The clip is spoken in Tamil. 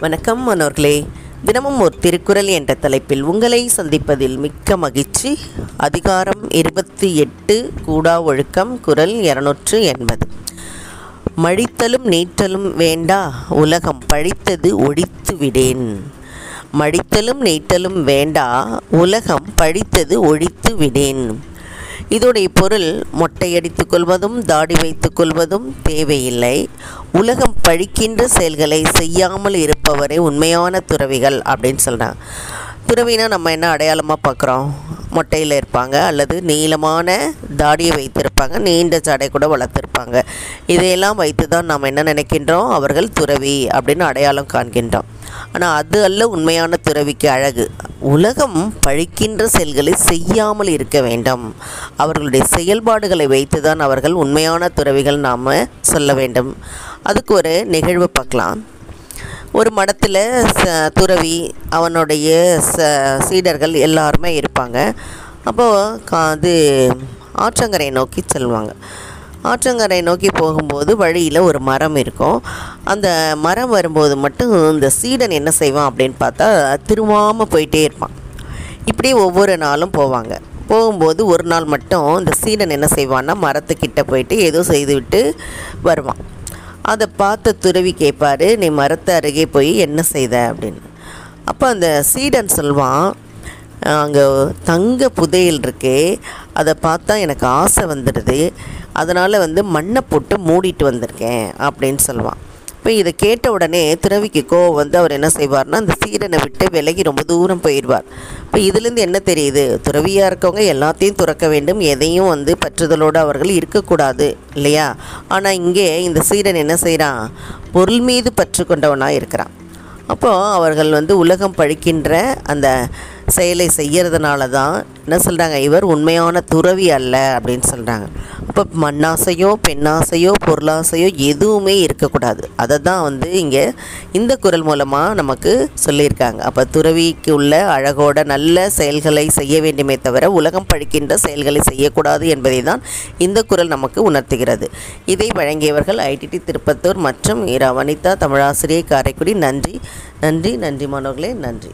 வணக்கம் மனோர்களே தினமும் ஒரு திருக்குறள் என்ற தலைப்பில் உங்களை சந்திப்பதில் மிக்க மகிழ்ச்சி. அதிகாரம் இருபத்தி எட்டு கூடா ஒழுக்கம் குரல் இருநூற்று எண்பது. மழித்தலும் நீட்டலும் வேண்டா உலகம் பழித்தது ஒழித்து விடேன். மடித்தலும் நீட்டலும் வேண்டா உலகம் பழித்தது ஒழித்து விடேன். இதோடைய பொருள் மொட்டையடித்துக் கொள்வதும் தாடி வைத்துக் கொள்வதும் தேவையில்லை. உலகம் பழிக்கின்ற செயல்களை செய்யாமல் இருப்பவரே உண்மையான துறவிகள் அப்படின்னு சொல்கிறாங்க துறவினா நம்ம என்ன அடையாளமாக பார்க்குறோம் மொட்டையில் இருப்பாங்க அல்லது நீளமான தாடியை வைத்திருப்பாங்க நீண்ட ஜடை கூட வளர்த்துருப்பாங்க. இதையெல்லாம் வைத்து தான் நாம் என்ன நினைக்கின்றோம்? அவர்கள் துறவி அப்படின்னு அடையாளம் காண்கின்றோம். ஆனால் அது அல்ல உண்மையான துறவிக்கு அழகு. உலகம் பழிக்கின்ற செயல்களை செய்யாமல் இருக்க வேண்டும். அவர்களுடைய செயல்பாடுகளை வைத்து தான் அவர்கள் உண்மையான துறவிகள் நாம் சொல்ல வேண்டும். அதுக்கு ஒரு நிகழ்வு பார்க்கலாம். ஒரு மடத்தில் ச துறவி அவனுடைய ச சீடர்கள் எல்லாருமே இருப்பாங்க. அப்போது கா அது ஆற்றங்கரை நோக்கி செல்வாங்க. ஆற்றங்கரை நோக்கி போகும்போது வழியில் ஒரு மரம் இருக்கும். அந்த மரம் வரும்போது மட்டும் இந்த சீடன் என்ன செய்வான் அப்படின்னு பார்த்தா திரும்பாமல் போயிட்டே இருப்பான். இப்படியே ஒவ்வொரு நாளும் போவாங்க. போகும்போது ஒரு நாள் மட்டும் இந்த சீடன் என்ன செய்வான்னா மரத்துக்கிட்ட போயிட்டு ஏதோ செய்துவிட்டு வருவான். அதை பார்த்த துறவி கேட்பாரு நீ மரத்தை அருகே போய் என்ன செய்த? அப்படின்னு. அப்போ அந்த சீடன் சொல்வான் அங்கே தங்க புதையல் இருக்கே அதை பார்த்தா எனக்கு ஆசை வந்துடுது. அதனால் வந்து மண்ணை போட்டு மூடிட்டு வந்திருக்கேன் அப்படின்னு சொல்லுவான். இப்போ இதை கேட்ட உடனே துறவிக்கு கோவம் வந்து அவர் என்ன செய்வார்னா அந்த சீரனை விட்டு விலகி ரொம்ப தூரம் போயிடுவார். இப்போ இதுலேருந்து என்ன தெரியுது? துறவியாக இருக்கவங்க எல்லாத்தையும் துறக்க வேண்டும் எதையும் வந்து பற்றுதலோடு அவர்கள் இருக்கக்கூடாது இல்லையா? ஆனால் இங்கே இந்த சீரன் என்ன செய்கிறான் பொருள் மீது பற்று கொண்டவனாக இருக்கிறான். அப்போது அவர்கள் வந்து உலகம் பழிக்கின்ற அந்த செயலை செய்கிறதுனால தான் என்ன சொல்கிறாங்க இவர் உண்மையான துறவி அல்ல அப்படின்னு சொல்கிறாங்க அப்போ மண்ணாசையோ பெண்ணாசையோ பொருளாசையோ எதுவுமே இருக்கக்கூடாது. அதை தான் வந்து இங்கே இந்த குரல் மூலமாக நமக்கு சொல்லியிருக்காங்க. அப்போ துறவிக்கு உள்ள அழகோட நல்ல செயல்களை செய்ய வேண்டுமே தவிர உலகம் பழிக்கின்ற செயல்களை செய்யக்கூடாது என்பதை தான் இந்த குரல் நமக்கு உணர்த்துகிறது. இதை வழங்கியவர்கள் ஐடிடி திருப்பத்தூர் மற்றும் இரா வனிதா தமிழாசிரியை காரைக்குடி. நன்றி நன்றி நன்றி மாணவர்களே நன்றி.